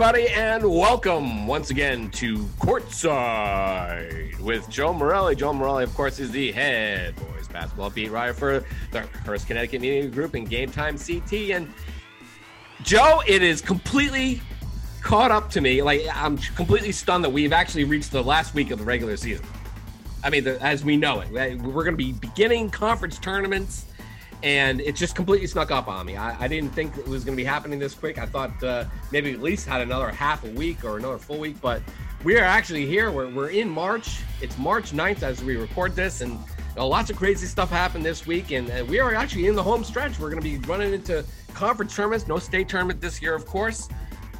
Everybody, and welcome once again to Courtside with Joe Morelli. Joe Morelli, of course, is the head boys basketball beat writer for the Hearst Connecticut Media Group and Game Time CT. And Joe, it is completely caught up to me. Like I'm completely stunned that we've actually reached the last week of the regular season. I mean, the, as we know it, we're going to be beginning conference tournaments and it just completely snuck up on me. I, I didn't think it was going to be happening this quick. I thought uh, maybe at least had another half a week or another full week, but we are actually here. We're, we're in March. It's March 9th as we record this, and lots of crazy stuff happened this week. And, and we are actually in the home stretch. We're going to be running into conference tournaments, no state tournament this year, of course.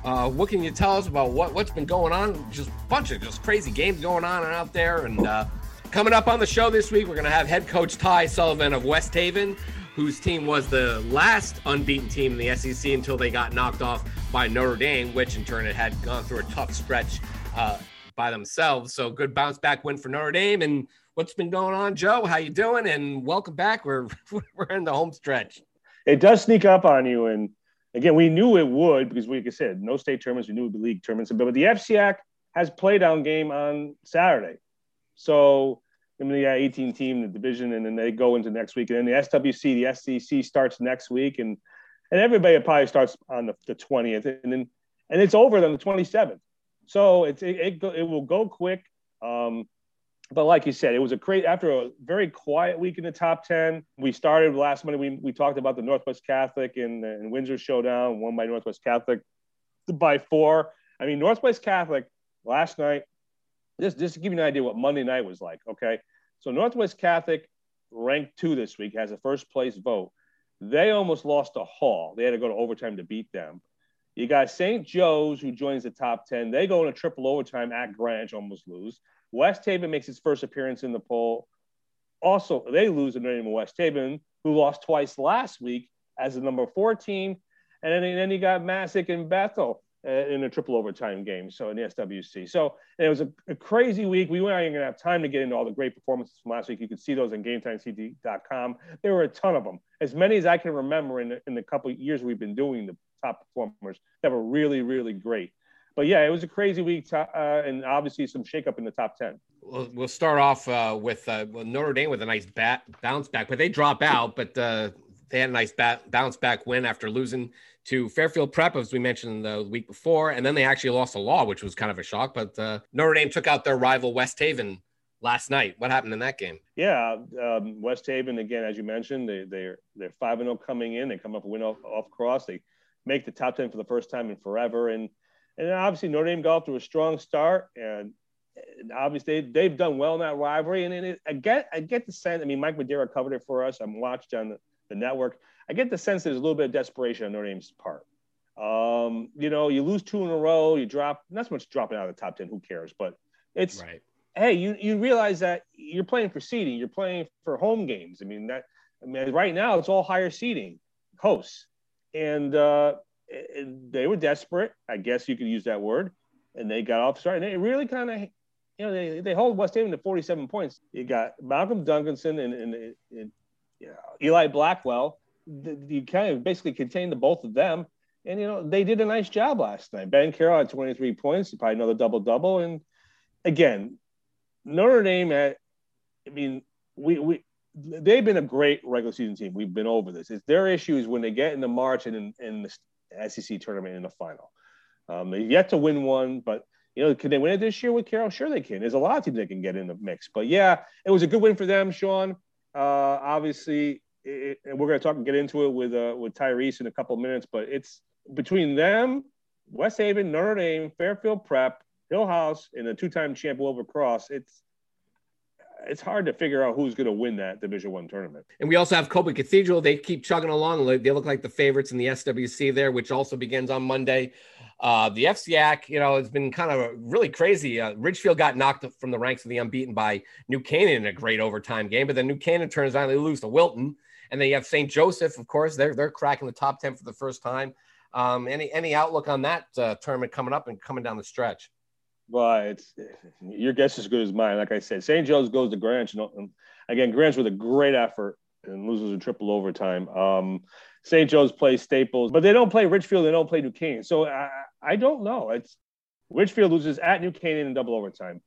Uh, what can you tell us about what, what's been going on? Just a bunch of just crazy games going on and out there. And uh, coming up on the show this week, we're going to have head coach Ty Sullivan of West Haven whose team was the last unbeaten team in the SEC until they got knocked off by Notre Dame, which in turn had gone through a tough stretch uh, by themselves. So good bounce back win for Notre Dame. And what's been going on, Joe? How you doing? And welcome back. We're we're in the home stretch. It does sneak up on you, and again, we knew it would because, like I said, no state tournaments. We knew the league tournaments, but the FCIAC has play down game on Saturday, so I mean, yeah, 18 team, the division, and then they go into next week. And then the SWC, the SEC starts next week, and and everybody probably starts on the, the 20th, and then and it's over on the 27th. So it's it, it, it will go quick. Um, but like you said, it was a great after a very quiet week in the top 10. We started last Monday. We, we talked about the Northwest Catholic and, and Windsor showdown, won by Northwest Catholic by four. I mean, Northwest Catholic last night just, just to give you an idea what Monday night was like, okay? So Northwest Catholic, ranked two this week, has a first place vote. They almost lost to Hall. They had to go to overtime to beat them. You got St. Joe's, who joins the top 10. They go in a triple overtime at Greenwich, almost lose. West Haven makes its first appearance in the poll. Also, they lose the name of West Haven, who lost twice last week as the number 14. And then, and then you got Masuk and Bethel in a triple overtime game. So in the SWC. So it was a, a, crazy week. We weren't even going to have time to get into all the great performances from last week. You could see those on GameTimeCT.com. There were a ton of them, as many as I can remember in the, in the couple years we've been doing the top performers that were really, really great. But yeah, it was a crazy week, uh, and obviously some shakeup in the top ten. We'll, start off uh, with uh, Notre Dame with a nice bat bounce back, but they drop out. But uh, they had a nice bat, bounce back win after losing to Fairfield Prep, as we mentioned the week before, and then they actually lost a law, which was kind of a shock. But uh, Notre Dame took out their rival West Haven last night. What happened in that game? Yeah, um, West Haven again, as you mentioned, they they're they're five and zero coming in. They come up a win off, off cross. They make the top ten for the first time in forever, and and obviously Notre Dame got off to a strong start, and, and obviously they, they've done well in that rivalry. And it, I get I get the sense. I mean, Mike Madeira covered it for us. I'm watched on the, the network. I get the sense there's a little bit of desperation on Notre Dame's part. Um, you know, you lose two in a row, you drop not so much dropping out of the top 10, who cares? But it's right. hey, you you realize that you're playing for seeding, you're playing for home games. I mean, that I mean, right now it's all higher seeding hosts. And uh they were desperate, I guess you could use that word, and they got off starting. They really kind of you know, they, they hold West Haven to 47 points. You got Malcolm Duncanson and, and, and you know, Eli Blackwell. You kind of basically contain the both of them. And, you know, they did a nice job last night. Ben Carroll had 23 points, probably another double double. And again, Notre Dame, at, I mean, we, we, they've been a great regular season team. We've been over this. It's their issues when they get into March and in, in the SEC tournament in the final. Um, they yet to win one, but you know, can they win it this year with Carroll? Sure, they can. There's a lot of teams that can get in the mix. But yeah, it was a good win for them, Sean. Uh, obviously, it, and we're going to talk and get into it with uh, with Tyrese in a couple minutes. But it's between them, West Haven, Notre Dame, Fairfield Prep, Hillhouse and the two-time champ Wilbur Cross. It's it's hard to figure out who's going to win that Division One tournament. And we also have Kolbe Cathedral. They keep chugging along. They look like the favorites in the SWC there, which also begins on Monday. Uh, the FCIAC, you know, it's been kind of really crazy. Uh, Ridgefield got knocked from the ranks of the unbeaten by New Canaan in a great overtime game, but then New Canaan turns out they lose to Wilton, and then you have St. Joseph, of course. They're they're cracking the top ten for the first time. Um, any any outlook on that uh, tournament coming up and coming down the stretch? Well, it's your guess is as good as mine. Like I said, St. Joe's goes to Greenwich. And again, Greenwich with a great effort and loses a triple overtime. Um, St. Joe's plays Staples, but they don't play Ridgefield. They don't play New Canaan. So I, I don't know. It's Ridgefield loses at New Canaan in double overtime.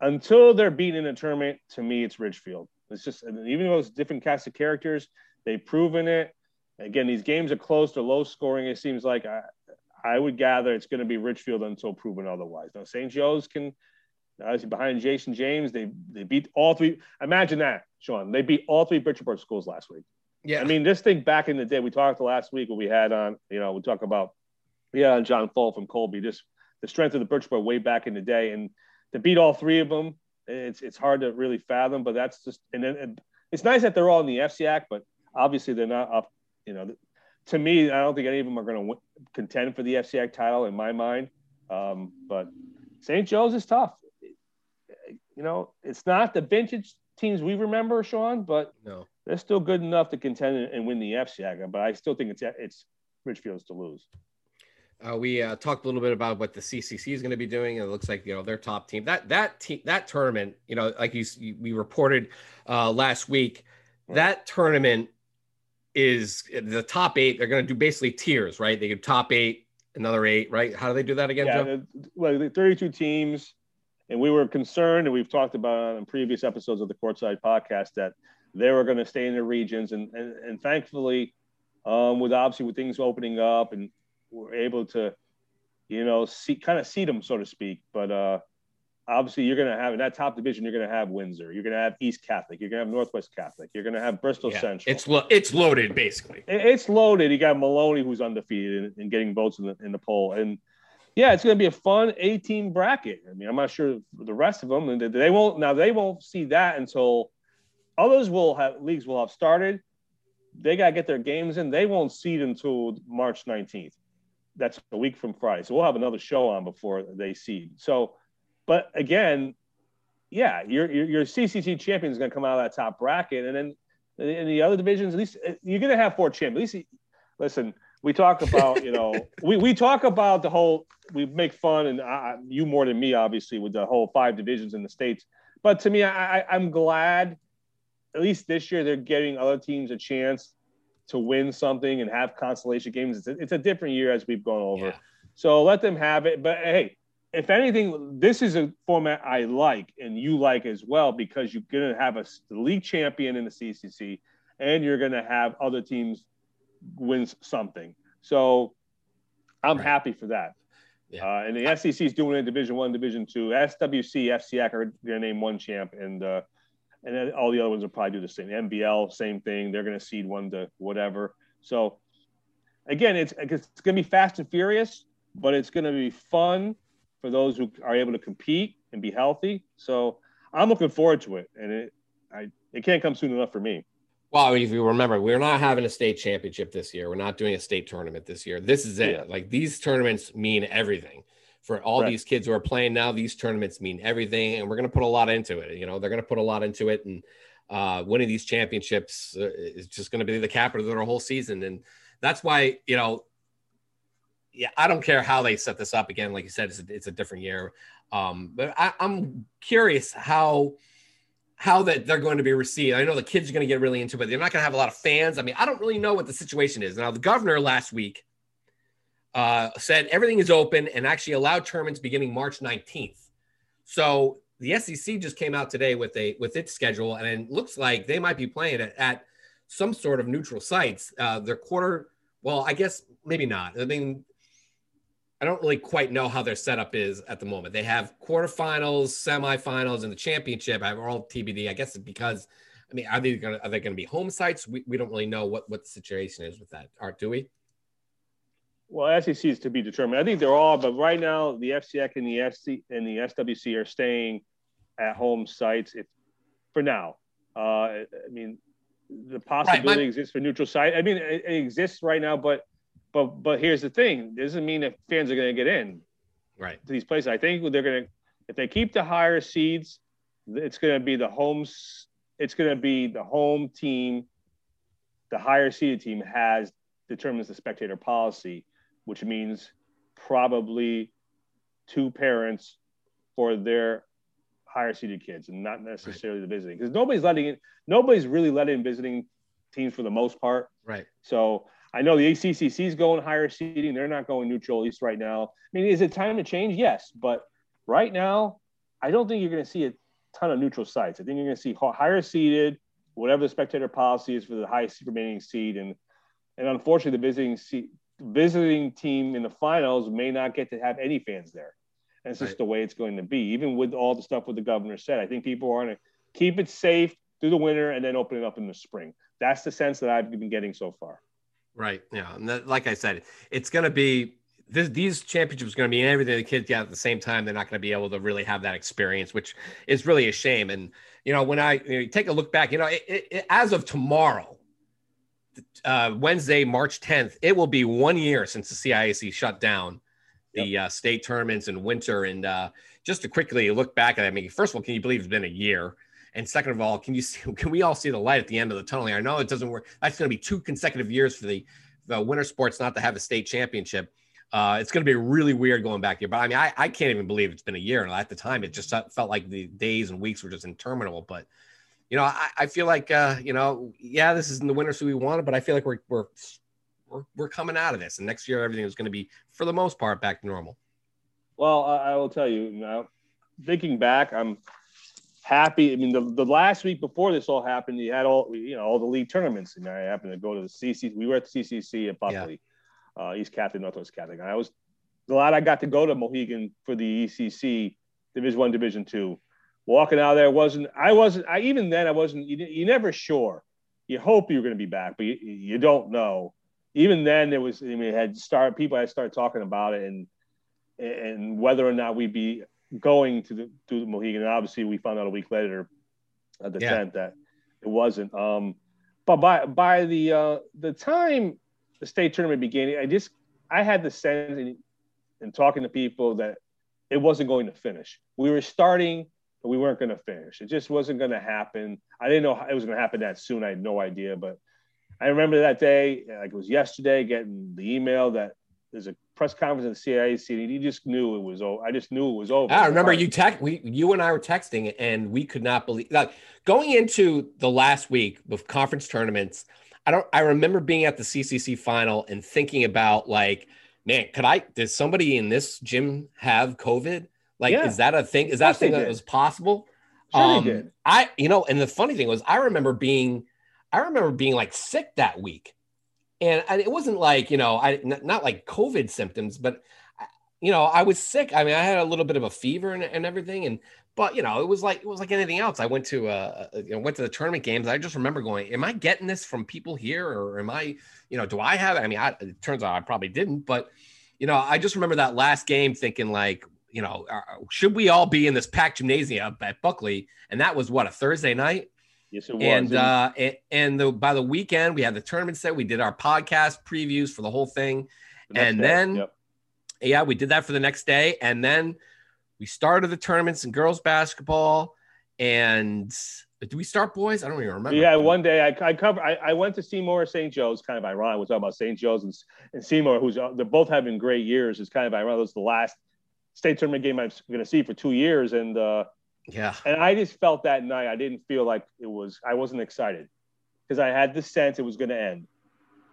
Until they're beaten in a tournament, to me, it's Ridgefield. It's just even though it's different cast of characters, they've proven it. Again, these games are close to low scoring. It seems like I, I would gather it's going to be Ridgefield until proven otherwise. Now, St. Joe's can obviously behind Jason James. They they beat all three. Imagine that, Sean. They beat all three Bridgeport schools last week. Yeah. I mean, this thing back in the day, we talked last week when we had on, you know, we talk about, yeah, on John Fall from Kolbe, just the strength of the Bridgeport way back in the day. And to beat all three of them, it's it's hard to really fathom, but that's just, and then and it's nice that they're all in the FCIAC, but obviously they're not up, you know, to me, I don't think any of them are going to contend for the FCIAC title in my mind. Um, but St. Joe's is tough. You know, it's not the vintage teams we remember, Sean, but no. they're still good enough to contend and win the FCIAC. But I still think it's it's Ridgefield's to lose. Uh, we uh, talked a little bit about what the CCC is going to be doing. And it looks like you know their top team that that team that tournament. You know, like you, we reported uh, last week, right. that tournament is the top eight. They're going to do basically tiers, right? They do top eight, another eight, right? How do they do that again? Yeah, the, well, the 32 teams, and we were concerned, and we've talked about in previous episodes of the Courtside podcast that they were going to stay in their regions, and and, and thankfully, um, with obviously with things opening up, and we're able to, you know, see kind of see them, so to speak. But uh, obviously you're going to have in that top division you're going to have windsor you're going to have east catholic you're going to have northwest catholic you're going to have bristol yeah, central. it's lo- it's loaded basically. It's loaded. You got maloney who's undefeated and, and getting votes in the, in the poll. And yeah it's going to be a fun 18 bracket. I mean i'm not sure the rest of them and they won't now they won't see that until others will have leagues will have started. They got to get their games in. They won't seed until march 19th that's a week from friday so we'll have another show on before they seed so but again, yeah, your your, your CCC champion is going to come out of that top bracket, and then in the other divisions, at least uh, you're going to have four champions. At least, listen, we talk about you know we, we talk about the whole we make fun and I, you more than me obviously with the whole five divisions in the states. But to me, I, I'm glad at least this year they're giving other teams a chance to win something and have consolation games. It's a, it's a different year as we've gone over. Yeah. So let them have it. But hey, if anything, this is a format I like and you like as well because you're going to have a league champion in the CCC and you're going to have other teams win something. So I'm right. happy for that. Yeah. Uh, and the SEC is doing it Division One, Division Two. SWC, FCIAC are going to name one champ, and uh, and then all the other ones will probably do the same. MBL, same thing. They're going to seed one to whatever. So again, it's it's going to be fast and furious, but it's going to be fun for those who are able to compete and be healthy. So I'm looking forward to it, and it I it can't come soon enough for me. Well, if you remember, we're not having a state championship this year. We're not doing a state tournament this year. This is it. Yeah. Like these tournaments mean everything for all right. these kids who are playing now. These tournaments mean everything, and we're going to put a lot into it. You know, they're going to put a lot into it, and uh, winning these championships uh, is just going to be the capital of their whole season. And that's why you know yeah, I don't care how they set this up. Again, like you said, it's a, it's a different year. Um, but I, am curious how how that they're going to be received. I know the kids are going to get really into it. They're not going to have a lot of fans. I mean, I don't really know what the situation is. Now, the governor last week uh, said everything is open and actually allowed tournaments beginning March 19th. So the SEC just came out today with a with its schedule, and it looks like they might be playing at, at some sort of neutral sites. Uh, their quarter, well, I guess maybe not. I mean, I don't really quite know how their setup is at the moment. They have quarterfinals, semifinals, and the championship. I have all TBD. I guess because, I mean, are they going to are they going to be home sites? We, we don't really know what what the situation is with that. Art, do we? Well, SEC is to be determined. I think they're all, but right now the FCIAC and the FC and the SWC are staying at home sites. If for now, uh, I mean, the possibility right, my- exists for neutral site. I mean, it, it, exists right now, but but but here's the thing: it doesn't mean that fans are going to get in, right, to these places. I think they're going to, if they keep the higher seeds, it's going to be the homes. It's going to be the home team. The higher seeded team has determines the spectator policy, which means probably two parents for their higher seeded kids and not necessarily right. the visiting. Because nobody's letting it nobody's really letting visiting teams for the most part. Right. So i know the ACCC is going higher seeding. They're not going neutral at least right now. I mean is it time to change? Yes. But right now i don't think you're going to see a ton of neutral sites. I think you're going to see higher seeded whatever the spectator policy is for the highest remaining seed. And and unfortunately the visiting seat visiting team in the finals may not get to have any fans there and it's just right. the way it's going to be. Even with all the stuff what the governor said, I think people are going to keep it safe through the winter and then open it up in the spring. That's the sense that I've been getting so far. Right. Yeah. And that, like I said, it's going to be this, these championships are going to be everything the kids get at the same time. They're not going to be able to really have that experience, which is really a shame. And, you know, when I you know, take a look back, you know, it, it, as of tomorrow, uh, Wednesday, March 10th, it will be one year since the CIAC shut down the yep. uh, state tournaments in winter. And uh, just to quickly look back at it, I mean, first of all, can you believe it's been a year? And second of all, can you see, can we all see the light at the end of the tunnel? I know it doesn't work. That's going to be two consecutive years for the, the winter sports not to have a state championship. Uh, it's going to be really weird going back here. But I mean, I, I can't even believe it's been a year. And at the time, it just felt like the days and weeks were just interminable. But you know, I, I feel like uh, you know, yeah, this isn't the winter so we wanted, but I feel like we're we're we're, we're coming out of this, and next year everything is going to be, for the most part, back to normal. Well, I, I will tell you now, thinking back, I'm happy. I mean, the, the last week before this all happened, you had all you know all the league tournaments, and I happened to go to the CC. We were at the CCC at Buckley, yeah. uh, East Catholic, Northwest Catholic. And I was glad I got to go to Mohegan for the ECC Division One, Division Two. Walking out there wasn't. I wasn't. I even then I wasn't. You, you never sure. You hope you're going to be back, but you, you don't know even then it was I mean had start people had started talking about it and and whether or not we'd be going to the to the Mohegan. And obviously we found out a week later at the yeah. tent that it wasn't. Um, but by by the uh, the time the state tournament began, I just I had the sense in, in talking to people that it wasn't going to finish. We were starting, but we weren't going to finish. It just wasn't going to happen. I didn't know it was going to happen that soon. I had no idea, but I remember that day, like it was yesterday, getting the email that there's a press conference in the CIAC, and you just knew it was over. I just knew it was over. I remember you text we you and I were texting, and we could not believe like going into the last week of conference tournaments. I don't. I remember being at the CCC final and thinking about like, man, could I? Does somebody in this gym have COVID? Like, yeah. is that a thing? Is that a thing that was possible? Sure um. I, you know, and the funny thing was, I remember being I remember being like sick that week. And I, it wasn't like, you know, I not, not like COVID symptoms, but you know, I was sick. I mean, I had a little bit of a fever and, and everything. And, but you know, it was like, it was like anything else. I went to, uh, uh, you know, went to the tournament games. I just remember going, am I getting this from people here or am I, you know, do I have it? I mean, I, it turns out I probably didn't, but you know, I just remember that last game thinking like, you know, uh, should we all be in this packed gymnasium at Buckley? And that was what a Thursday night. Yes, it was. And uh, and the by the weekend we had the tournament set. We did our podcast previews for the whole thing, the and day. then yep. yeah, we did that for the next day, and then we started the tournaments in girls basketball. And do we start boys? I don't even remember. Yeah, one day I, I cover. I, I went to Seymour St. Joe's. Kind of ironic. We're talking about St. Joe's and, and Seymour, who's uh, they're both having great years. It's kind of ironic. Was the last state tournament game I'm going to see for two years, and uh, yeah. And I just felt that night, I didn't feel like it was, I wasn't excited because I had the sense it was going to end.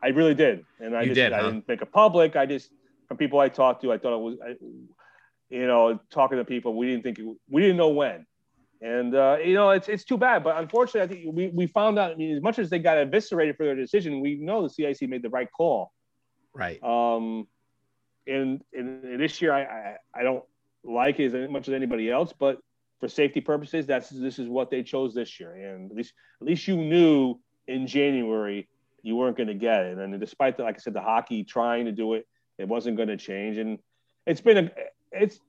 I really did. And I you just, did, I huh? didn't make it public. I just, from people I talked to, I thought it was, I, you know, talking to people, we didn't think, it, we didn't know when. And, uh, you know, it's, it's too bad. But unfortunately, I think we, we found out, I mean, as much as they got eviscerated for their decision, we know the CIAC made the right call. Right. Um, and, and this year, I, I, I don't like it as much as anybody else, but for safety purposes, that's this is what they chose this year, and at least at least you knew in January you weren't going to get it. And despite the, like I said, the hockey trying to do it, It wasn't going to change, and it's been a it's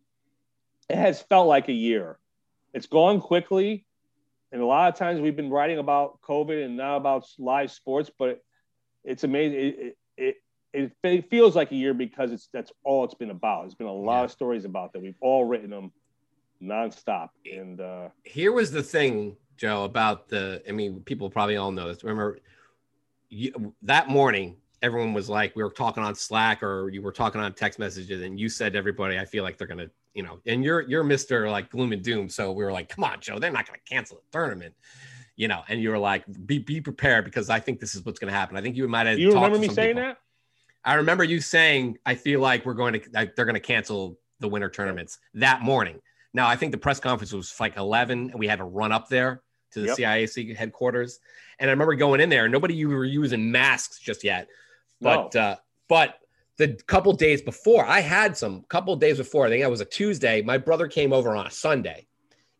it has felt like a year. It's gone quickly, and a lot of times we've been writing about COVID and now about live sports, but it's amazing. It, it, it, it feels like a year because it's that's all it's been about. It's been a lot yeah. of stories about that. We've all written them nonstop. And uh, here was the thing, Joe, about the. I mean, people probably all know this. Remember, you, that morning, everyone was like, we were talking on Slack or you were talking on text messages, and you said to everybody, I feel like they're gonna, you know, and you're you're Mister like gloom and doom. So we were like, come on, Joe, they're not gonna cancel the tournament. You know, and you were like, be be prepared because I think this is what's going to happen. I think you might have. You remember me saying people. that? I remember you saying, I feel like we're going to, like, they're going to cancel the winter tournaments that morning. Now, I think the press conference was like 11 and we had to run up there to the yep. CIAC headquarters. And I remember going in there, and nobody you were using masks just yet. But, no. uh, but the couple days before, I had some couple days before, I think it was a Tuesday. My brother came over on a Sunday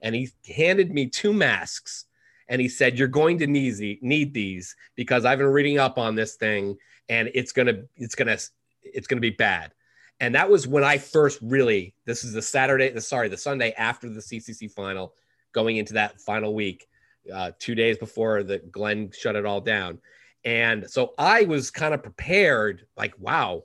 and he handed me two masks and he said, You're going to need, need these because I've been reading up on this thing and it's gonna it's gonna it's gonna be bad. And that was when I first really this is the Saturday, the sorry, the Sunday after the CCC final, going into that final week, uh, two days before the Glenn shut it all down. And so I was kind of prepared, like, wow,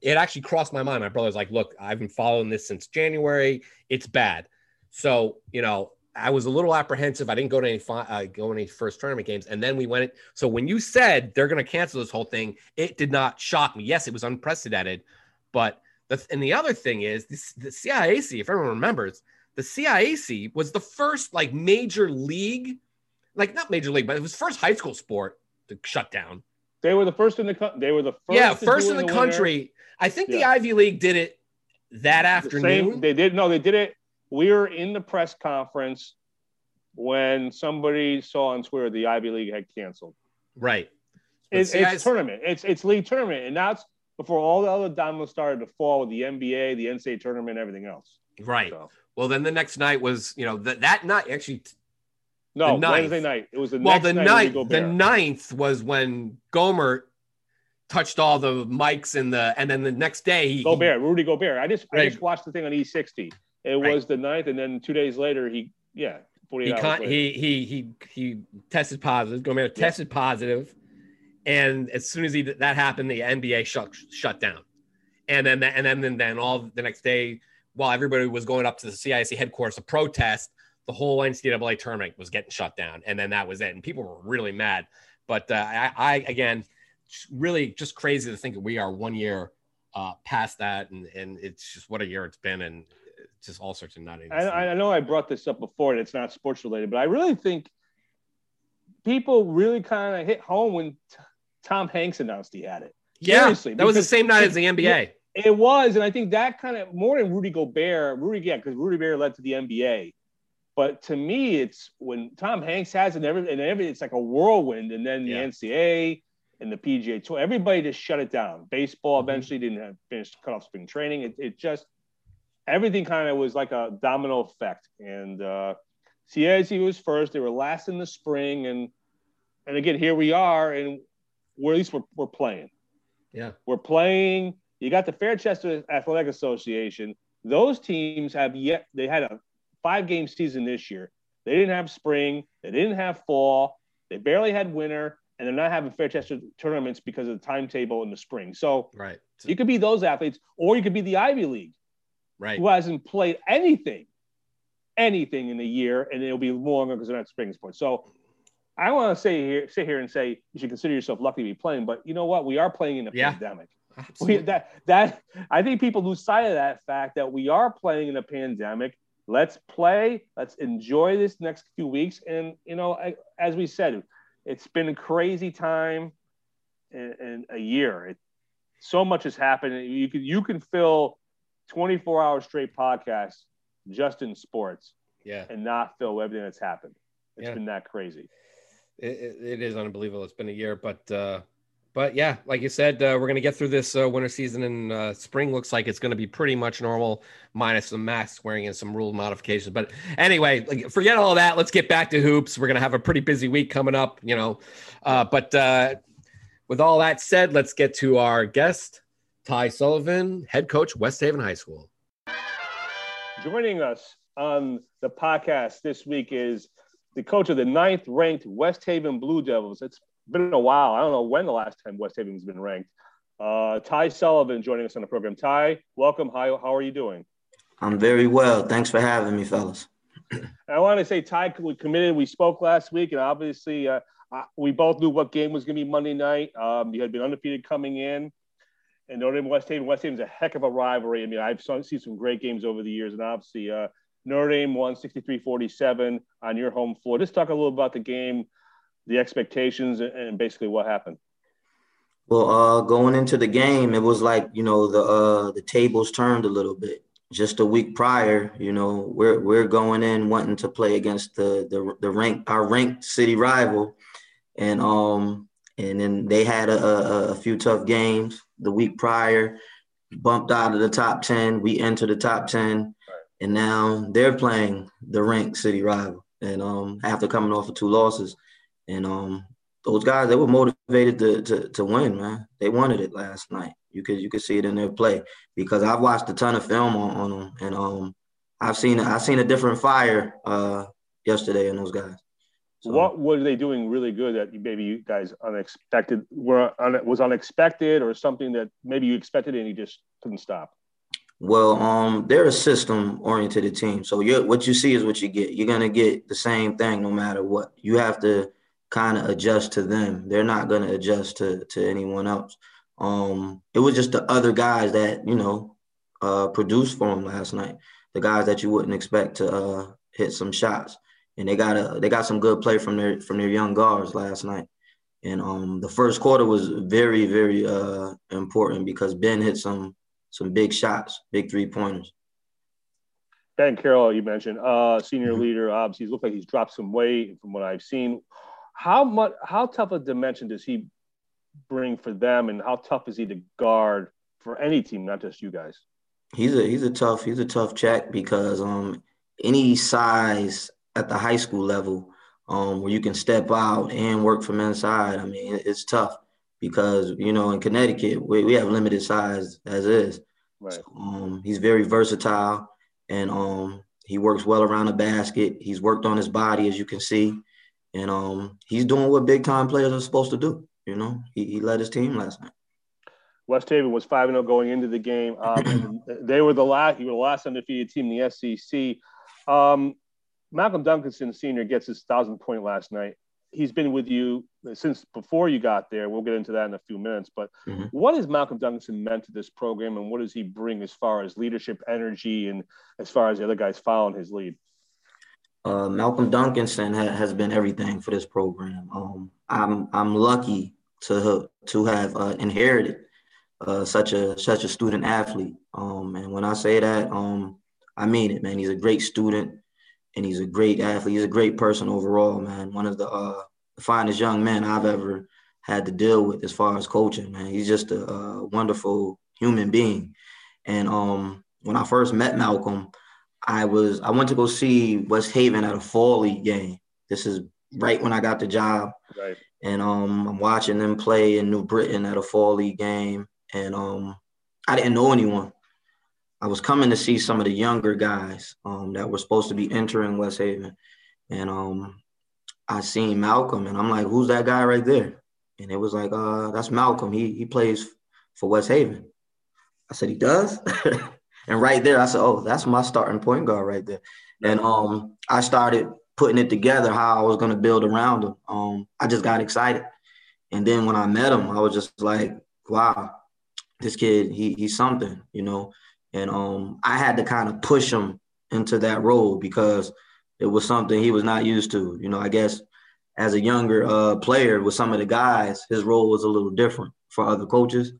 it actually crossed my mind. My brother's like, look, I've been following this since January. It's bad. So, you know, I was a little apprehensive. I didn't go to any uh, go any first tournament games, and then we went. So when you said they're going to cancel this whole thing, it did not shock me. Yes, it was unprecedented, but the and the other thing is this, the CIAC. If everyone remembers, the CIAC was the first like major league, like not major league, but it was first high school sport to shut down. They were the first in the they were the first. Yeah, first in the, the country. I think yeah. the Ivy League did it that afternoon. Same, they did no, they did it we were in the press conference when somebody saw on Twitter the Ivy League had canceled. Right. It's, it's tournament. It's it's league tournament, and that's before all the other dominoes started to fall with the NBA, the NCAA tournament, everything else. Right. So. Well, then the next night was you know that that night actually. No, Wednesday night. It was the well, the night. The ninth was when Gomer touched all the mics in the, and then the next day he Gobert, Rudy Gobert. I just right. I just watched the thing on E60. It right. was the ninth, and then two days later, he yeah, forty eight. he con- he he he he tested positive. Gomez yeah. tested positive, and as soon as he that happened, the NBA shut shut down, and then and then then then all the next day, while everybody was going up to the CIAC headquarters to protest, the whole NCAA tournament was getting shut down, and then that was it, and people were really mad. But uh, I, I again, really just crazy to think that we are one year uh, past that, and and it's just what a year it's been, and just all sorts of nutting. I, I know I brought this up before, and it's not sports related, but I really think people really kind of hit home when t- Tom Hanks announced he had it. Yeah, Seriously, that was the same night as the NBA. It, it was, and I think that kind of more than Rudy Gobert, Rudy, yeah, because Rudy Gobert led to the NBA. But to me, it's when Tom Hanks has it, and every, and every it's like a whirlwind, and then the yeah. NCAA and the PGA Tour, everybody just shut it down. Baseball mm-hmm. eventually didn't have finished cut off spring training. It, it just everything kind of was like a domino effect. And uh, CIAC was first. They were last in the spring, and and again here we are, and we're at least we're, we're playing. Yeah, we're playing. You got the Fairchester Athletic Association. Those teams have yet they had a five game season this year. They didn't have spring. They didn't have fall. They barely had winter, and they're not having Fairchester tournaments because of the timetable in the spring. So, right, you could be those athletes, or you could be the Ivy League right. who hasn't played anything, anything in a year, and it'll be longer because they're not spring sports. So I want to say here, sit here and say you should consider yourself lucky to be playing, but you know what? We are playing in a yeah. pandemic. We, that that I think people lose sight of that fact that we are playing in a pandemic. Let's play. Let's enjoy this next few weeks. And you know, as we said, it's been a crazy time in, in a year. It, so much has happened. You can you can fill 24 hour straight podcast just in sports yeah. and not fill everything that's happened. It's yeah. been that crazy. It, it, is unbelievable. It's been a year but uh but yeah like you said uh, we're gonna get through this uh, winter season and uh, spring looks like it's gonna be pretty much normal minus some mask wearing and some rule modifications. But anyway like, forget all that. Let's get back to hoops. We're gonna have a pretty busy week coming up you know. Uh but uh with all that said let's get to our guest Ty Sullivan, head coach, West Haven High School. Joining us on the podcast this week is the coach of the ninth ranked West Haven Blue Devils. It's been a while. I don't know when the last time West Haven's been ranked. Uh, Ty Sullivan joining us on the program. Ty, welcome. How, how are you doing? I'm very well. Thanks for having me, fellas. I want to say, Ty, we committed. We spoke last week, and obviously, uh, we both knew what game was going to be Monday night. Um, you had been undefeated coming in and Notre Dame West Haven. West Haven's a heck of a rivalry. I mean, I've seen some great games over the years, and obviously uh, Notre Dame won 63-47 on your home floor. Just talk a little about the game, the expectations, and basically what happened. Well, uh, going into the game, it was like you know the uh, the tables turned a little bit. Just a week prior, you know, we're we're going in wanting to play against the the the rank our ranked city rival, and um and then they had a, a, a few tough games the week prior, bumped out of the top 10. We entered the top 10, and now they're playing the ranked city rival. And um, after coming off of two losses, and um, those guys they were motivated to, to to win, man. They wanted it last night. You could you could see it in their play because I've watched a ton of film on, on them, and um, I've seen I've seen a different fire uh yesterday in those guys. So, what were they doing really good that maybe you guys unexpected were was unexpected or something that maybe you expected and you just couldn't stop? Well, um, they're a system-oriented team, so what you see is what you get. You're gonna get the same thing no matter what. You have to kind of adjust to them. They're not gonna adjust to to anyone else. Um, it was just the other guys that you know uh, produced for them last night. The guys that you wouldn't expect to uh, hit some shots and they got a they got some good play from their from their young guards last night. And um, the first quarter was very very uh, important because Ben hit some some big shots, big three pointers. Ben Carroll, you mentioned, uh, senior mm-hmm. leader. Obviously, he's looked like he's dropped some weight from what I've seen. How much? How tough a dimension does he bring for them, and how tough is he to guard for any team, not just you guys? He's a he's a tough he's a tough check because um any size at the high school level um, where you can step out and work from inside. I mean, it's tough because you know in Connecticut we, we have limited size as is. Right. So, um, he's very versatile and um, he works well around the basket. He's worked on his body as you can see, and um, he's doing what big time players are supposed to do. You know, he, he led his team last night. West Haven was five and zero oh going into the game. Um, they were the last. You were the last undefeated team in the SEC. Um, Malcolm Duncanson Sr. gets his thousand point last night. He's been with you since before you got there. We'll get into that in a few minutes. But mm-hmm. what has Malcolm Duncanson meant to this program, and what does he bring as far as leadership, energy, and as far as the other guys following his lead? Uh, Malcolm Duncanson ha- has been everything for this program. Um, I'm I'm lucky to to have uh, inherited uh, such a such a student athlete. Um, and when I say that, um, I mean it, man. He's a great student and he's a great athlete. He's a great person overall, man. One of the, uh, finest young men I've ever had to deal with as far as coaching, man. He's just a, a wonderful human being. And um, when I first met Malcolm, I was I went to go see West Haven at a fall league game. This is right when I got the job. Right. And um, I'm watching them play in New Britain at a fall league game. And um, I didn't know anyone. I was coming to see some of the younger guys um, that were supposed to be entering West Haven, and um, I seen Malcolm, and I'm like, "Who's that guy right there?" And it was like, "Uh, that's Malcolm. He he plays for West Haven." I said, "He does." and right there, I said, "Oh, that's my starting point guard right there." And um, I started putting it together how I was going to build around him. Um, I just got excited, and then when I met him, I was just like, "Wow, this kid, he he's something," you know and um, I had to kind of push him into that role because it was something he was not used to. You know, I guess as a younger uh, player with some of the guys, his role was a little different for other coaches.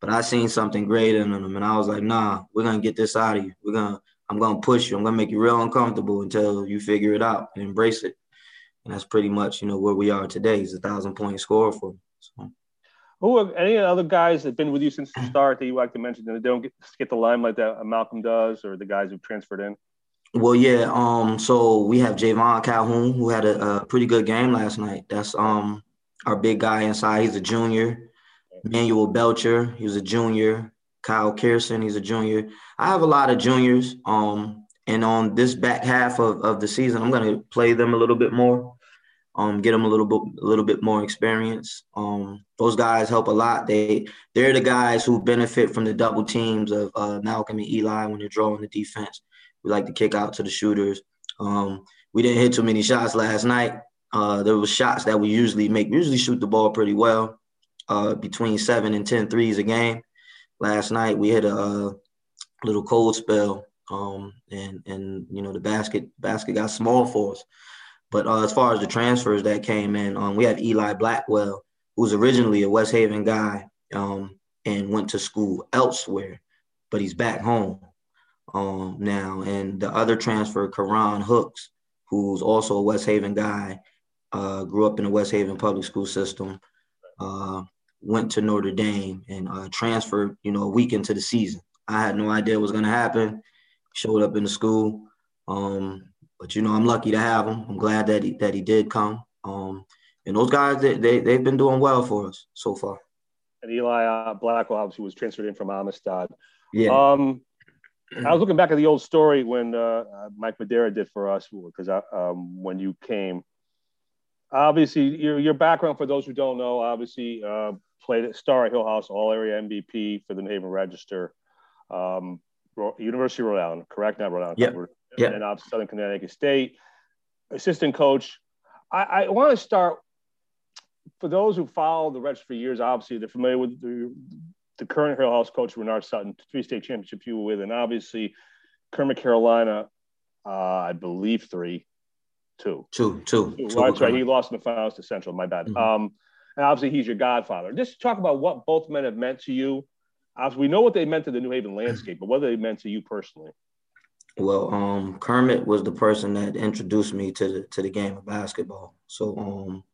But I seen something great in him, and I was like, "Nah, we're gonna get this out of you. We're gonna, I'm gonna push you. I'm gonna make you real uncomfortable until you figure it out and embrace it." And that's pretty much, you know, where we are today. He's a thousand point scorer for me. So. Who are any other guys that have been with you since the start that you like to mention that don't get, get the limelight that Malcolm does, or the guys who transferred in? Well, yeah. Um, so we have Javon Calhoun, who had a, a, pretty good game last night. That's um our big guy inside. He's a junior. Manuel Belcher, he was a junior. Kyle Kirsten, he's a junior. I have a lot of juniors. Um, and on this back half of, of the season, I'm gonna play them a little bit more. Um, get them a little bit a little bit more experience. Um, those guys help a lot. They they're the guys who benefit from the double teams of uh, Malcolm and Eli when they're drawing the defense. We like to kick out to the shooters. Um, we didn't hit too many shots last night. Uh, there was shots that we usually make. We usually shoot the ball pretty well, uh, between seven and 10 threes a game. Last night we hit a, a little cold spell, um, and and you know the basket basket got small for us. But uh, as far as the transfers that came in, um, we have Eli Blackwell, who's originally a West Haven guy um, and went to school elsewhere, but he's back home um, now. And the other transfer, Karan Hooks, who's also a West Haven guy, uh, grew up in the West Haven public school system, uh, went to Notre Dame and uh, transferred, you know, a week into the season. I had no idea what was going to happen. Showed up in the school. Um, but you know, I'm lucky to have him. I'm glad that he that he did come. Um, and those guys, they, they they've been doing well for us so far. And Eli uh, Blackwell obviously was transferred in from Amistad. Yeah. Um, I was looking back at the old story when uh, uh Mike Madera did for us because um, when you came, obviously your your background for those who don't know, obviously uh, played at Star at Hillhouse, All Area MVP for the New Haven Register, um, University of Rhode Island, correct? Not Rhode Island. Yeah. Yeah. And obviously Southern Connecticut State, assistant coach. I, I want to start for those who follow the Reds for years. Obviously, they're familiar with the the current Hillhouse coach Renard Sutton, three state championships you were with, and obviously Kermit Carolina, uh, I believe three, two, two, two. two. two that's right. He lost in the finals to Central. My bad. Mm-hmm. Um, and obviously he's your godfather. Just talk about what both men have meant to you. Obviously, we know what they meant to the New Haven landscape, but what they meant to you personally. Well, um, Kermit was the person that introduced me to the to the game of basketball. So um,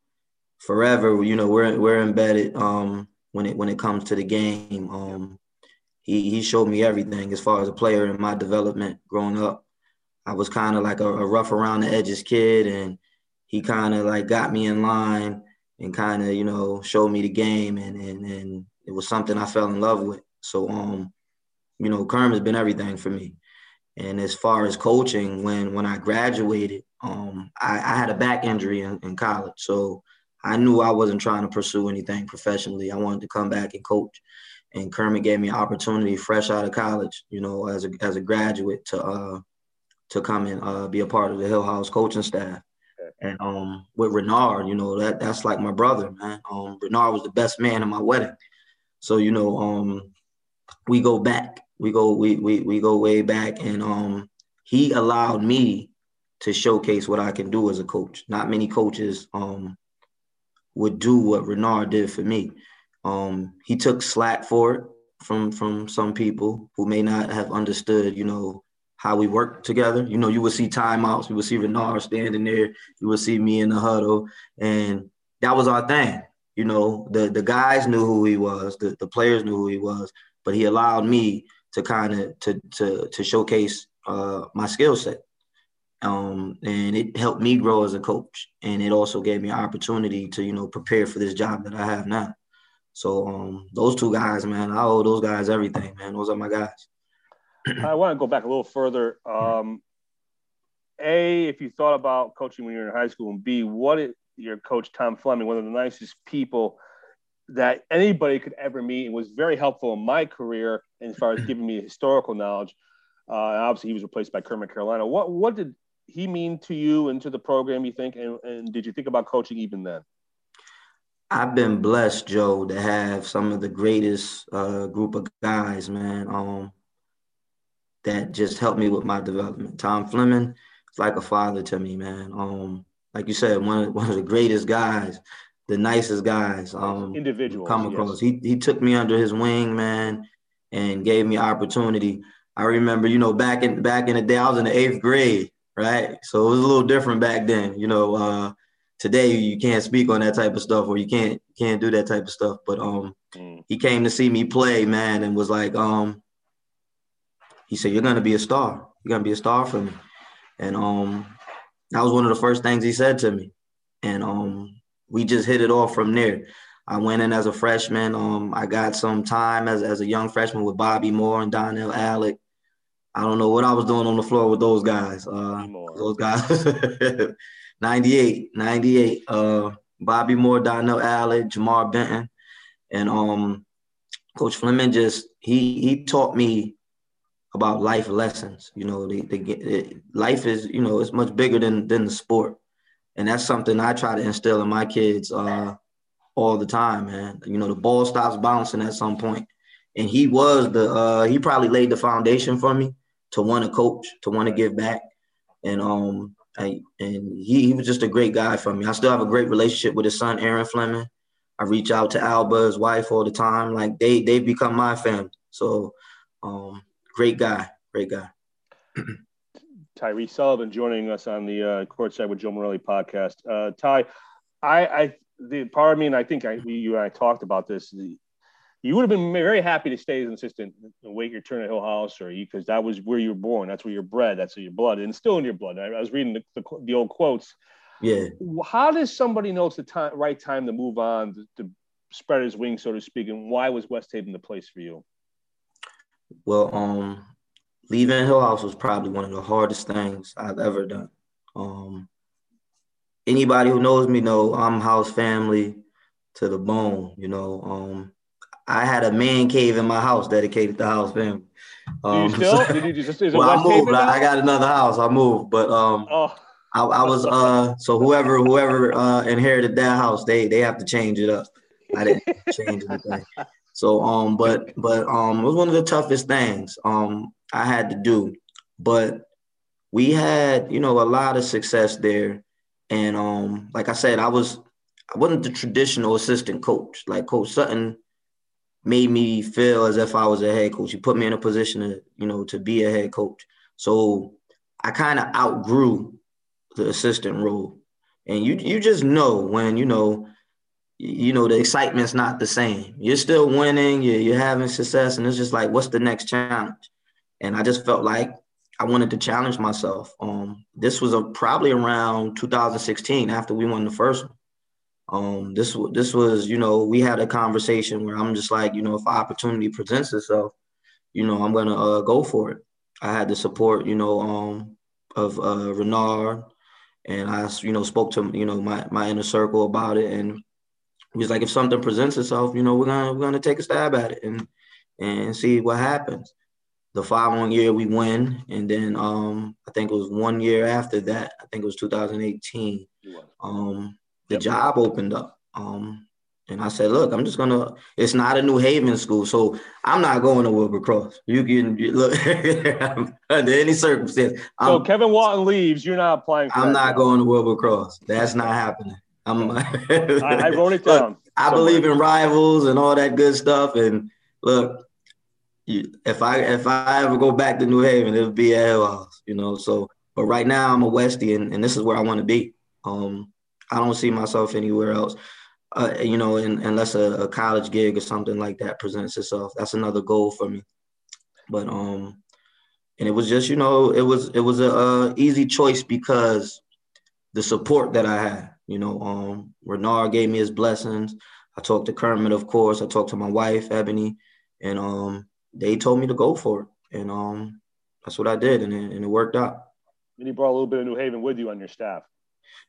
forever, you know, we're we're embedded um, when it when it comes to the game. Um, he he showed me everything as far as a player in my development growing up. I was kind of like a, a, rough around the edges kid, and he kind of like got me in line and kind of you know showed me the game, and and and it was something I fell in love with. So um, you know, Kerm has been everything for me. And as far as coaching, when when I graduated, um, I, I had a back injury in, in college, so I knew I wasn't trying to pursue anything professionally. I wanted to come back and coach. And Kermit gave me an opportunity fresh out of college, you know, as a as a graduate to uh to come and uh, be a part of the Hillhouse coaching staff. And um with Renard, you know, that that's like my brother, man. Um Renard was the best man in my wedding. So, you know, um we go back. We go we we we go way back and um he allowed me to showcase what I can do as a coach. Not many coaches um would do what Renard did for me. Um, he took slack for it from from some people who may not have understood, you know, how we work together. You know, you would see timeouts, you would see Renard standing there, you would see me in the huddle, and that was our thing. You know, the the guys knew who he was, the, the players knew who he was, but he allowed me to kind of to to to showcase uh, my skill set. Um, and it helped me grow as a coach, and it also gave me an opportunity to, you know, prepare for this job that I have now. So um, those two guys, man, I owe those guys everything, man. Those are my guys. I want to go back a little further. Um, a, if you thought about coaching when you were in high school, and B, what it, your coach Tom Fleming, one of the nicest people that anybody could ever meet, and was very helpful in my career as far as giving me historical knowledge. Uh, obviously, he was replaced by Kermit Carolina. What what did he mean to you and to the program, you think? And, and did you think about coaching even then? I've been blessed, Joe, to have some of the greatest uh, group of guys, man, um, that just helped me with my development. Tom Fleming is like a father to me, man. Um, like you said, one of, one of the greatest guys, the nicest guys. Um, Individuals. Come across. Yes. He, he took me under his wing, man, and gave me opportunity. I remember, you know, back in back in the day, I was in the eighth grade, right? So it was a little different back then. You know, uh, today you can't speak on that type of stuff, or you can't can't do that type of stuff. But um, mm. he came to see me play, man, and was like, um, he said, "You're gonna be a star. You're gonna be a star for me." And um, that was one of the first things he said to me, and um, we just hit it off from there. I went in as a freshman. Um, I got some time as, as a young freshman with Bobby Moore and Donnell Alec. I don't know what I was doing on the floor with those guys. Uh, those guys, 98, 98. Uh, Bobby Moore, Donnell Alec, Jamar Benton, and um, Coach Fleming just he he taught me about life lessons. You know, the, the, life is you know it's much bigger than than the sport, and that's something I try to instill in my kids uh, all the time. Man, you know, the ball stops bouncing at some point, and he was the uh, he probably laid the foundation for me to want to coach, to want to give back, and um, I, and he, he was just a great guy for me. I still have a great relationship with his son Aaron Fleming. I reach out to Alba, his wife, all the time. Like they they become my family. So, um, great guy, great guy. Tyree Sullivan joining us on the uh, Courtside with Joe Morelli podcast. Uh, Ty, I, I, the part of me, and I think I, you and I talked about this. The, you would have been very happy to stay as an assistant and wait your turn at Hillhouse, or you because that was where you were born. That's where you're bred. That's your blood, and still in your blood. I, I was reading the, the, the, old quotes. Yeah. How does somebody know it's the time, right time to move on, to, to spread his wings, so to speak? And why was West Haven the place for you? Well, um, leaving Hillhouse was probably one of the hardest things I've ever done. Um, anybody who knows me know I'm house family to the bone. You know, um, I had a man cave in my house dedicated to house family. Um, you still? Did you just, well, I moved. I, I, got another house. I moved, but um, oh. I, I, was uh, so whoever whoever uh, inherited that house, they they have to change it up. I didn't change anything. So um, but but um, it was one of the toughest things um I had to do, but we had you know a lot of success there, and um, like I said, I was I wasn't the traditional assistant coach. Like Coach Sutton made me feel as if I was a head coach. He put me in a position to, you know, to be a head coach. So I kind of outgrew the assistant role. And you you just know when, you know, you know, the excitement's not the same. You're still winning, you're, you're having success, and it's just like, what's the next challenge? And I just felt like I wanted to challenge myself. Um, this was a, probably around 2016 after we won the first one. Um, this this was, you know, we had a conversation where I'm just like, you know, if opportunity presents itself, you know, I'm gonna uh, go for it. I had the support, you know, um, of uh, Renard, and I, you know, spoke to you know my my inner circle about it, and he was like, if something presents itself, you know, we're gonna we're gonna take a stab at it and and see what happens. The following year we win, and then um, I think it was one year after that. I think it was 2018. Um, the yep. job opened up. Um, and I said, look, I'm just gonna. It's not a New Haven school, so I'm not going to Wilbur Cross. You can you, look under any circumstance. I'm, so Kevin Walton leaves. You're not applying. I'm not going to Wilbur Cross. That's not happening. I'm. I, I wrote it down. Look, I believe in rivals and all that good stuff. And look, you, if I if I ever go back to New Haven, it'll be at House, you know. So, but right now I'm a Westie, and, and this is where I want to be. Um, I don't see myself anywhere else. Uh, you know, in, unless a, a, college gig or something like that presents itself. That's another goal for me. But um, and it was just you know it was it was a, a easy choice because the support that I had. You know, um, Renard gave me his blessings. I talked to Kermit, of course. I talked to my wife Ebony, and um, they told me to go for it, and um, that's what I did, and it, and it worked out. And you brought a little bit of New Haven with you on your staff.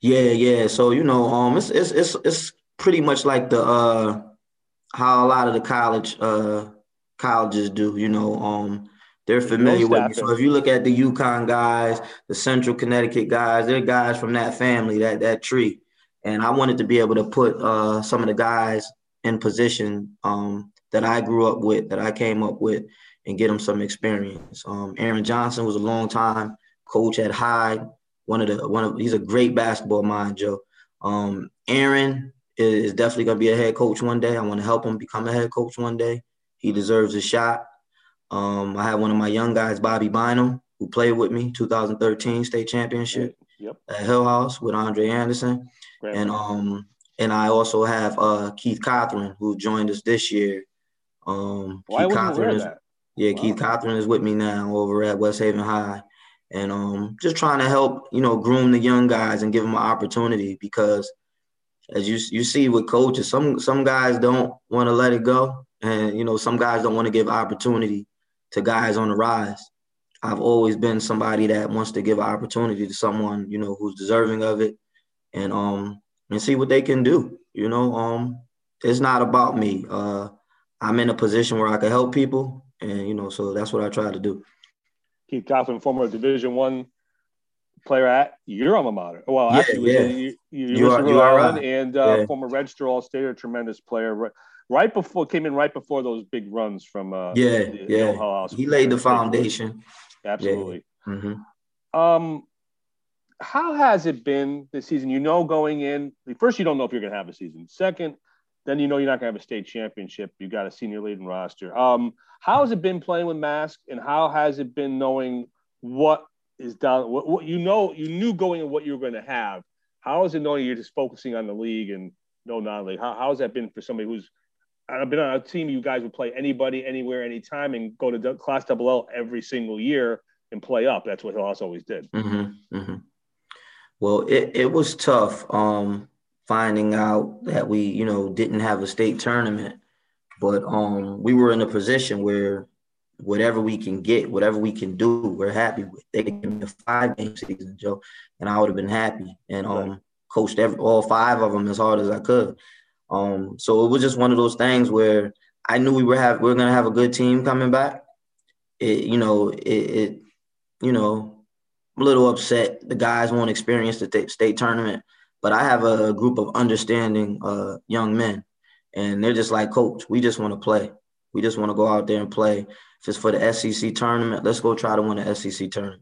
Yeah, yeah. So you know, um, it's it's it's it's pretty much like the uh how a lot of the college uh colleges do. You know, um, they're familiar with me. So if you look at the UConn guys, the Central Connecticut guys, they're guys from that family, that that tree. And I wanted to be able to put uh, some of the guys in position um, that I grew up with, that I came up with, and get them some experience. Um, Aaron Johnson was a long time coach at Hyde one of the one of he's a great basketball mind, Joe. Um, Aaron is definitely gonna be a head coach one day. I want to help him become a head coach one day. He deserves a shot. Um, I had one of my young guys, Bobby Bynum, who played with me 2013 state championship yep. at Hillhouse with Andre Anderson. Great. And um and I also have uh, Keith Cothran, who joined us this year. Um, Why Keith Cothran is, yeah, wow. Keith Cothran is with me now over at West Haven High and um, just trying to help you know groom the young guys and give them an opportunity because as you you see with coaches, some some guys don't want to let it go, and you know some guys don't want to give opportunity to guys on the rise. I've always been somebody that wants to give an opportunity to someone you know who's deserving of it, and um and see what they can do. You know, um, it's not about me. Uh, I'm in a position where I can help people, and you know, so that's what I try to do. Keith Cothran, former Division One player at your alma mater. Well, yeah, actually, yeah. you, you, you, are, you are right. and uh, yeah. former Register All State, a tremendous player. Right, right, before came in right before those big runs from uh, yeah, the, yeah. he laid the foundation. Absolutely. Yeah. Mm-hmm. Um, how has it been this season? You know, going in, first, you don't know if you're going to have a season. Second, then you know you're not going to have a state championship. You got a senior leading roster. Um, how has it been playing with Mask, and how has it been knowing what is down? What, what you know, you knew going in what you were going to have. How is it knowing you're just focusing on the league and no non-league? How, how has that been for somebody who's I've been on a team you guys would play anybody, anywhere, anytime, and go to Class Double L every single year and play up. That's what Hills always did. Mm-hmm, mm-hmm. Well, it, it was tough um, finding out that we, you know, didn't have a state tournament, but um, we were in a position where whatever we can get, whatever we can do, we're happy with. They gave me a five game season, Joe, and I would have been happy and um, coached every, all five of them as hard as I could. Um, so it was just one of those things where I knew we were have we are gonna have a good team coming back. It, you know, it, it you know, I'm a little upset. The guys won't experience the state tournament, but I have a group of understanding uh, young men, and they're just like, Coach, we just want to play. We just want to go out there and play. If it's for the SCC tournament, let's go try to win the SCC tournament.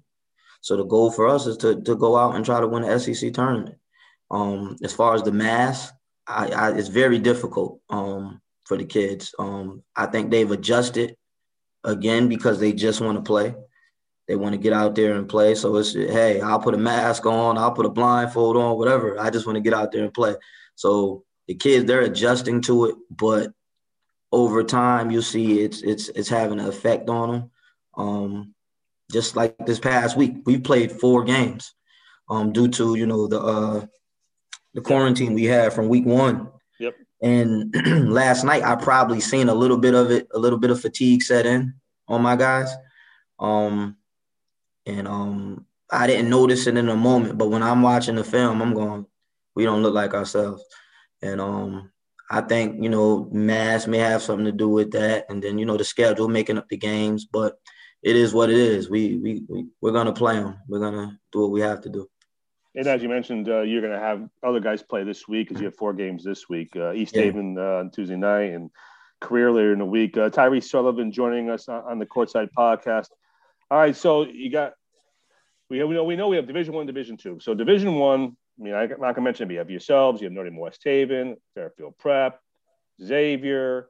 So the goal for us is to, to go out and try to win the SCC tournament. Um, as far as the mass, I, I, it's very difficult um, for the kids. Um, I think they've adjusted again because they just want to play. They want to get out there and play. So it's hey, I'll put a mask on, I'll put a blindfold on, whatever. I just want to get out there and play. So the kids they're adjusting to it, but over time you'll see it's it's it's having an effect on them. Um, just like this past week, we played four games um, due to you know the uh, the quarantine we had from week one. Yep. And last night I probably seen a little bit of it, a little bit of fatigue set in on my guys. Um, and um, I didn't notice it in the moment, but when I'm watching the film, I'm going, we don't look like ourselves. And um, I think you know, mass may have something to do with that, and then you know the schedule making up the games. But it is what it is. We we, we we're gonna play them. We're gonna do what we have to do. And as you mentioned, uh, you're going to have other guys play this week because you have four games this week. Uh, East yeah. Haven uh, on Tuesday night and career later in the week. Uh, Tyree Sullivan joining us on, on the Courtside podcast. All right, so you got we have, we know we know we have Division One, Division Two. So Division One, I mean, I'm not gonna mention it, you have yourselves, you have Notre Dame West Haven, Fairfield Prep, Xavier,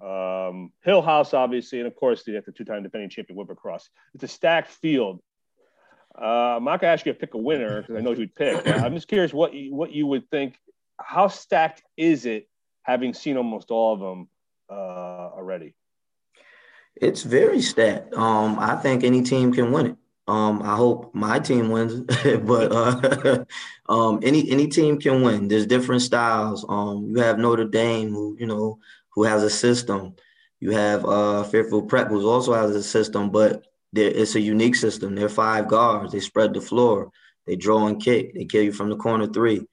um, Hillhouse, obviously, and of course the, the two-time defending champion Wilbur Cross. It's a stacked field. Uh, I'm not gonna ask you to pick a winner because I know who'd pick. I'm just curious what you, what you would think. How stacked is it, having seen almost all of them uh, already? It's very stacked. Um, I think any team can win it. Um, I hope my team wins, but uh, um, any any team can win. There's different styles. Um, you have Notre Dame, who you know, who has a system. You have uh, Fairfield Prep, who also has a system, but it's a unique system. They're five guards. They spread the floor. They draw and kick. They kill you from the corner three.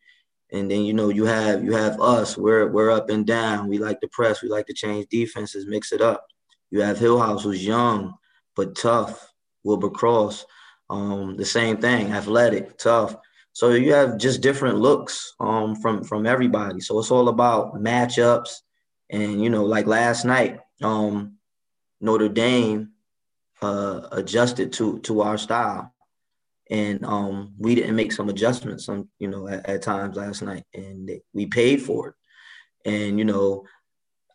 And then you know you have you have us. We're we're up and down. We like to press. We like to change defenses, mix it up. You have Hillhouse, who's young but tough. Wilbur Cross, um, the same thing, athletic, tough. So you have just different looks um, from from everybody. So it's all about matchups, and you know, like last night, um, Notre Dame uh, adjusted to to our style, and um, we didn't make some adjustments, some you know, at, at times last night, and we paid for it. And you know,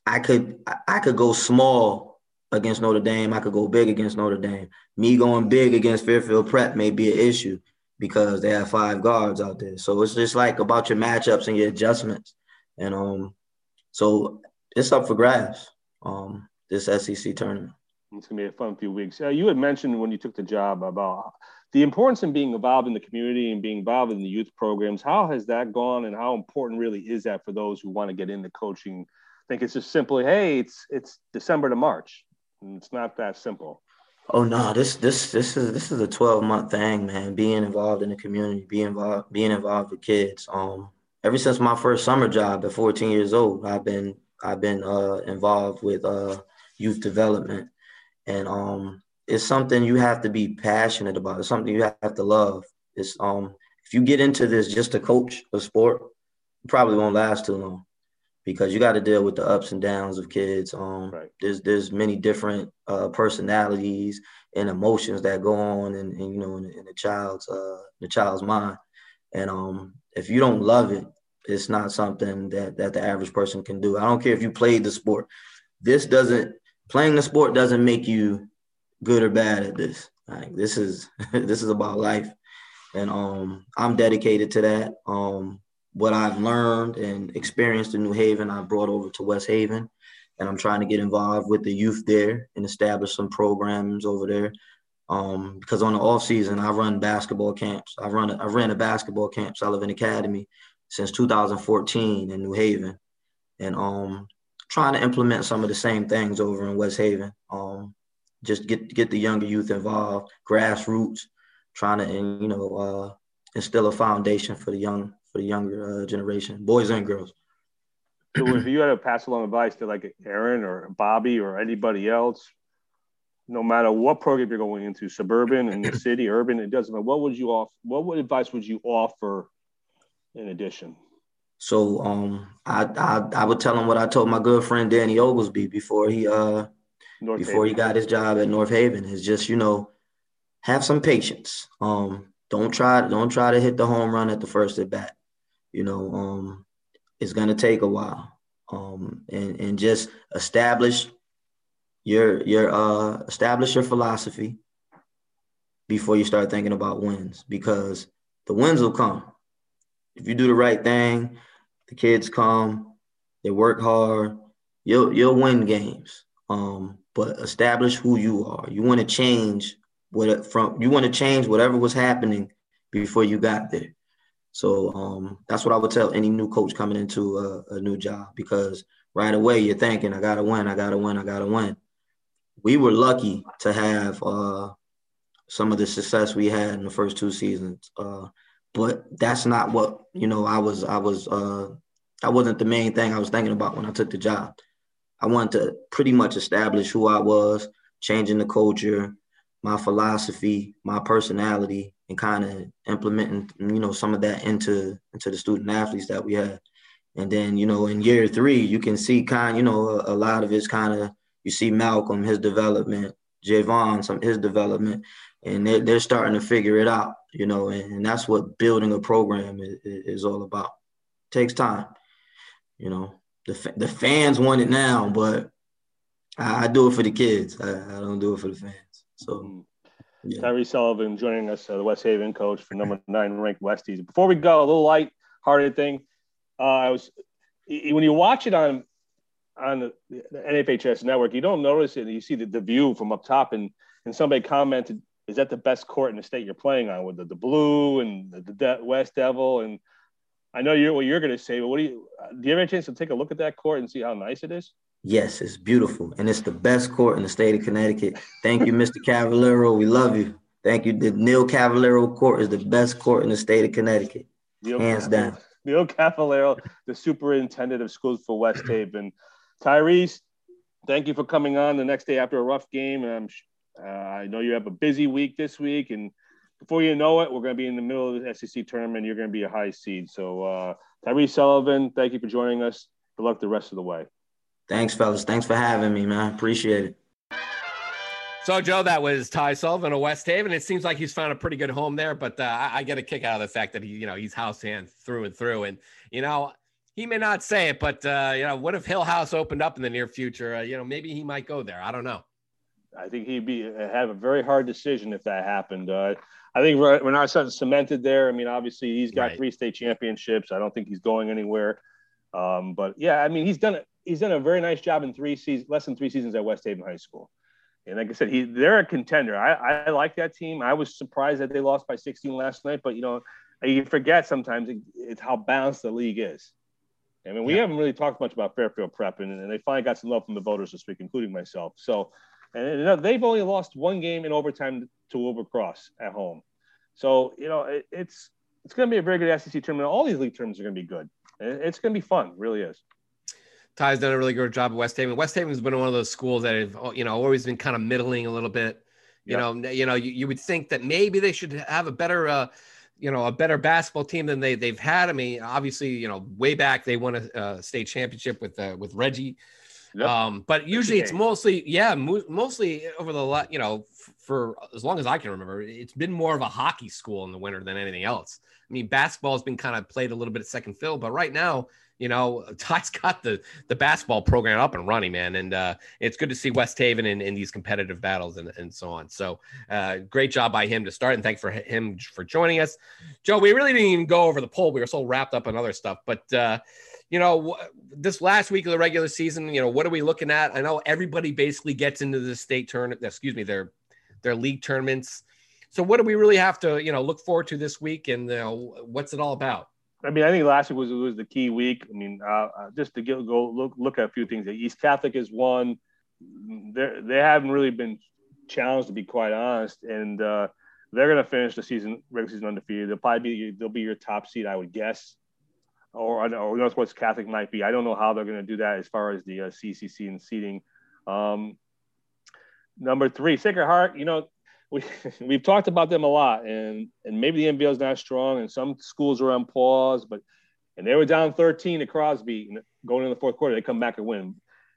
I could I could go small against Notre Dame. I could go big against Notre Dame. Me going big against Fairfield Prep may be an issue because they have five guards out there. So it's just like about your matchups and your adjustments. And um, so it's up for grabs. Um, this SCC tournament. It's gonna be a fun few weeks. Uh, you had mentioned when you took the job about the importance in being involved in the community and being involved in the youth programs. How has that gone, and how important really is that for those who want to get into coaching? I think it's just simply, hey, it's it's December to March. And it's not that simple. Oh no, this this this is this is a 12 month thing, man. Being involved in the community, being involved, being involved with kids. Um, ever since my first summer job at 14 years old, I've been I've been uh, involved with uh, youth development, and um, it's something you have to be passionate about. It's something you have to love. It's um, if you get into this just to coach a sport, you probably won't last too long because you got to deal with the ups and downs of kids. Um, right. there's there's many different uh, personalities and emotions that go on, and, and you know, in, in, the child's uh, the child's mind. And um, if you don't love it, it's not something that that the average person can do. I don't care if you played the sport. This doesn't playing the sport doesn't make you good or bad at this. Like this is this is about life, and um, I'm dedicated to that. Um, what I've learned and experienced in New Haven, I brought over to West Haven, and I'm trying to get involved with the youth there and establish some programs over there. Um, because on the off season, I run basketball camps. I run I ran a basketball camp, Sullivan Academy, since 2014 in New Haven, and um, trying to implement some of the same things over in West Haven. Um, just get get the younger youth involved, grassroots, trying to you know uh, instill a foundation for the young for the younger uh, generation, boys and girls. So if you had to pass along advice to like Aaron or Bobby or anybody else, no matter what program you're going into, suburban and the city, urban, it doesn't matter. What would you off? What would advice would you offer in addition? So um, I, I I would tell him what I told my good friend Danny Oglesby before he uh North before Haven. he got his job at North Haven is just you know have some patience. Um, don't try don't try to hit the home run at the first at bat you know, um, it's going to take a while. Um, and, and just establish your, your, uh, establish your philosophy before you start thinking about wins because the wins will come. If you do the right thing, the kids come, they work hard, you'll, you'll win games. Um, but establish who you are. You want to change what from you want to change whatever was happening before you got there. So um, that's what I would tell any new coach coming into a, a, new job because right away you're thinking, I gotta win, I gotta win, I gotta win. We were lucky to have uh, some of the success we had in the first two seasons, uh, but that's not what you know. I was, I was, uh, that wasn't the main thing I was thinking about when I took the job. I wanted to pretty much establish who I was, changing the culture, my philosophy, my personality, and kind of implementing you know some of that into into the student athletes that we had and then you know in year three you can see kind you know a, a lot of his kind of you see malcolm his development javon some his development and they're, they're starting to figure it out you know and, and that's what building a program is, is all about it takes time you know the, the fans want it now but I, I do it for the kids I, I don't do it for the fans so mm-hmm. Yeah. Tyree Sullivan joining us, uh, the West Haven coach for number nine ranked Westies. Before we go, a little light-hearted thing. Uh, I was when you watch it on on the, the NFHS network, you don't notice it. You see the, the view from up top, and and somebody commented, "Is that the best court in the state you're playing on with the, the blue and the, the De- West Devil?" And I know you're what you're going to say, but what do you uh, do? You have a chance to take a look at that court and see how nice it is? Yes, it's beautiful, and it's the best court in the state of Connecticut. Thank you, Mr. Cavallaro. We love you. Thank you. The Neil Cavallaro Court is the best court in the state of Connecticut, Neil hands down. Neil Cavallaro, the superintendent of schools for West Haven. Tyrese, thank you for coming on the next day after a rough game. And uh, I know you have a busy week this week, and before you know it, we're going to be in the middle of the SCC tournament. You're going to be a high seed. So, uh, Tyrese Sullivan, thank you for joining us. Good luck the rest of the way. Thanks, fellas. Thanks for having me, man. Appreciate it. So, Joe, that was Ty Sullivan of West Haven. It seems like he's found a pretty good home there, but uh, I, I, get a kick out of the fact that he, you know, he's house hands through and through. And you know, he may not say it, but uh, you know, what if Hillhouse opened up in the near future? Uh, you know, maybe he might go there. I don't know. I think he'd be have a very hard decision if that happened. Uh, I think when our son's cemented there, I mean, obviously he's got right. three state championships. I don't think he's going anywhere. Um, but yeah, I mean, he's done it he's done a very nice job in three seasons, less than three seasons at West Haven High School. And like I said, he they're a contender. I, I like that team. I was surprised that they lost by 16 last night, but you know, you forget sometimes it, it's how balanced the league is. I mean, we yeah. haven't really talked much about Fairfield Prep, and, and, they finally got some love from the voters this week, including myself. So, and they've only lost one game in overtime to Wilbur Cross at home. So, you know, it, it's it's going to be a very good SCC tournament. All these league tournaments are going to be good. It's going to be fun, really is. Ty's done a really good job at West Haven. West Haven's been one of those schools that have, you know, always been kind of middling a little bit. You yeah. know, you know, you, you would think that maybe they should have a better, uh, you know, a better basketball team than they they've had. I mean, obviously, you know, way back they won a, a state championship with uh, with Reggie. Yep. Um, but usually it's mostly, yeah, mo- mostly over the, lot, you know, f- for as long as I can remember, it's been more of a hockey school in the winter than anything else. I mean, basketball has been kind of played a little bit at second fill, but right now you know, Ty's got the the basketball program up and running, man, and uh, it's good to see West Haven in, in these competitive battles and, and so on. So, uh, great job by him to start, and thanks for him for joining us, Joe. We really didn't even go over the poll; we were so wrapped up in other stuff. But uh, you know, this last week of the regular season, you know, what are we looking at? I know everybody basically gets into the state tournament. Excuse me, their their league tournaments. So, what do we really have to, you know, look forward to this week, and uh, what's it all about? I mean, I think last week was was the key week. I mean, uh, uh just to get, go look look at a few things. East Catholic is one. They they haven't really been challenged to be quite honest, and uh, they're going to finish the season regular season undefeated. They'll probably be they'll be your top seed, I would guess, or or Northwest Catholic might be. I don't know how they're going to do that as far as the uh, CCC and seating. Um, number three, Sacred Heart. You know, we we've talked about them a lot, and and maybe the NVL is not strong, and some schools are on pause, but and they were down 13 to Crosby going in the fourth quarter. They come back and win,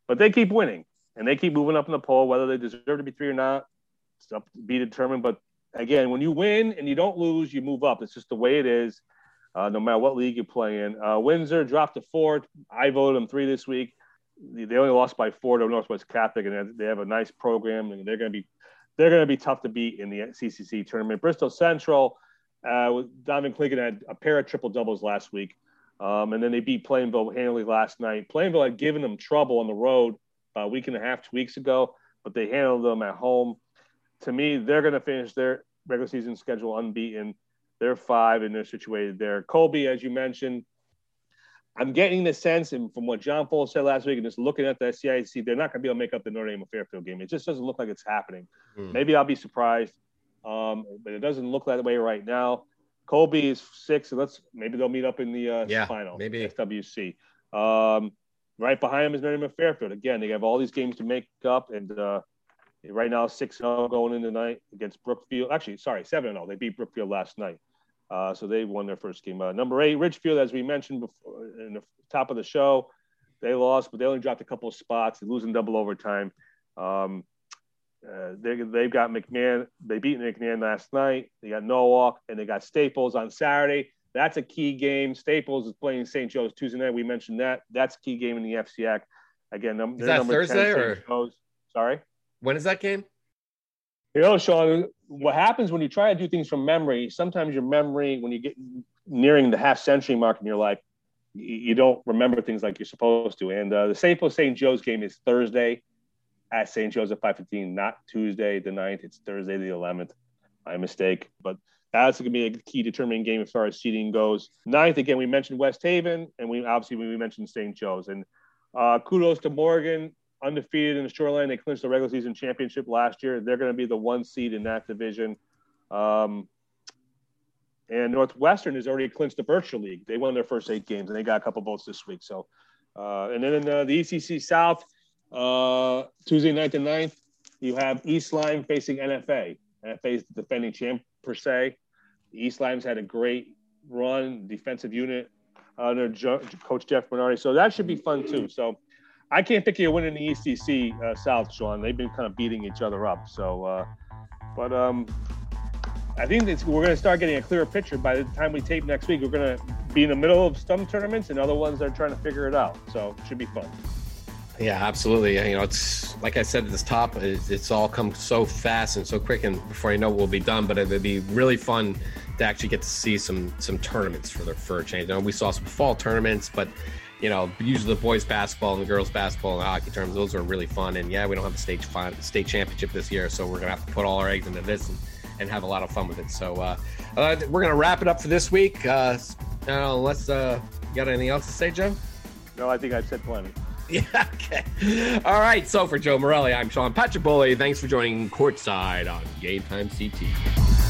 but they keep winning and they keep moving up in the poll. Whether they deserve to be three or not, it's up to be determined. But again, when you win and you don't lose, you move up. It's just the way it is. Uh, no matter what league you play in. Uh, Windsor dropped to four. I voted them three this week. They only lost by four to Northwest Catholic, and they have a nice program, and they're going to be they're going to be tough to beat in the CCC tournament. Bristol Central, uh, with Donovan Clingan had a pair of triple doubles last week, um, and then they beat Plainville handily last night. Plainville had given them trouble on the road a week and a half, two weeks ago, but they handled them at home. To me, they're going to finish their regular season schedule unbeaten. They're five and they're situated there. Kolbe, as you mentioned, I'm getting the sense, and from what John Full said last week, and just looking at the CIC, they're not going to be able to make up the Notre Dame Fairfield game. It just doesn't look like it's happening. Hmm. Maybe I'll be surprised, um, but it doesn't look that way right now. Kolbe is six, so let's maybe they'll meet up in the uh, yeah, final. Maybe FWC. Um, right behind them is Notre Dame Fairfield. Again, they have all these games to make up, and uh, right now six zero going in tonight against Brookfield. Actually, sorry, seven zero. They beat Brookfield last night. Uh, so they won their first game. Uh, number eight, Ridgefield, as we mentioned before in the top of the show, they lost, but they only dropped a couple of spots. losing double overtime. Um, uh, they, they've got McMahon. They beat McMahon last night. They got Norwalk and they got Staples on Saturday. That's a key game. Staples is playing St. Joe's Tuesday night. We mentioned that. That's a key game in the FCIAC. Again, num- is that Thursday 10, or? Sorry. When is that game? You know, Sean, what happens when you try to do things from memory, sometimes your memory, when you get nearing the half century mark in your life, you don't remember things like you're supposed to. And uh, the Staples St. Joe's game is Thursday at St. Joe's at 5:15, not Tuesday the 9th. It's Thursday the 11th. My mistake, but that's going to be a key determining game as far as seeding goes. Ninth, again, we mentioned West Haven, and we obviously we mentioned St. Joe's. And uh, kudos to Morgan undefeated in the Shoreline. They clinched the regular season championship last year. They're going to be the one seed in that division. Um, and Northwestern has already clinched the Berkshire League. They won their first eight games, and they got a couple votes this week. So, uh, and then in uh, the ECC South, uh, Tuesday night the 9th, you have East facing NFA. NFA is the defending champ per se. East Lyme's had a great run, defensive unit under Coach Jeff Bernardi. So that should be fun too. So I can't think of a win in the ECC uh, South, Sean. They've been kind of beating each other up. So, uh, but um, I think we're going to start getting a clearer picture by the time we tape next week. We're going to be in the middle of some tournaments and other ones that are trying to figure it out. So it should be fun. Yeah, absolutely. You know, it's like I said at this top, it's, it's all come so fast and so quick, and before you know, it, we'll be done. But it'd be really fun to actually get to see some some tournaments for the for a change. You know, we saw some fall tournaments, but you know, usually the boys basketball and the girls basketball and hockey terms, those are really fun. And yeah, we don't have the state fun, state championship this year, so we're gonna have to put all our eggs into this and, and have a lot of fun with it. So uh, uh, we're gonna wrap it up for this week. Uh, now, let's. Uh, you got anything else to say, Joe? No, I think I've said plenty. Yeah. Okay. All right. So for Joe Morelli, I'm Sean Patrick Thanks for joining Courtside on Game Time CT.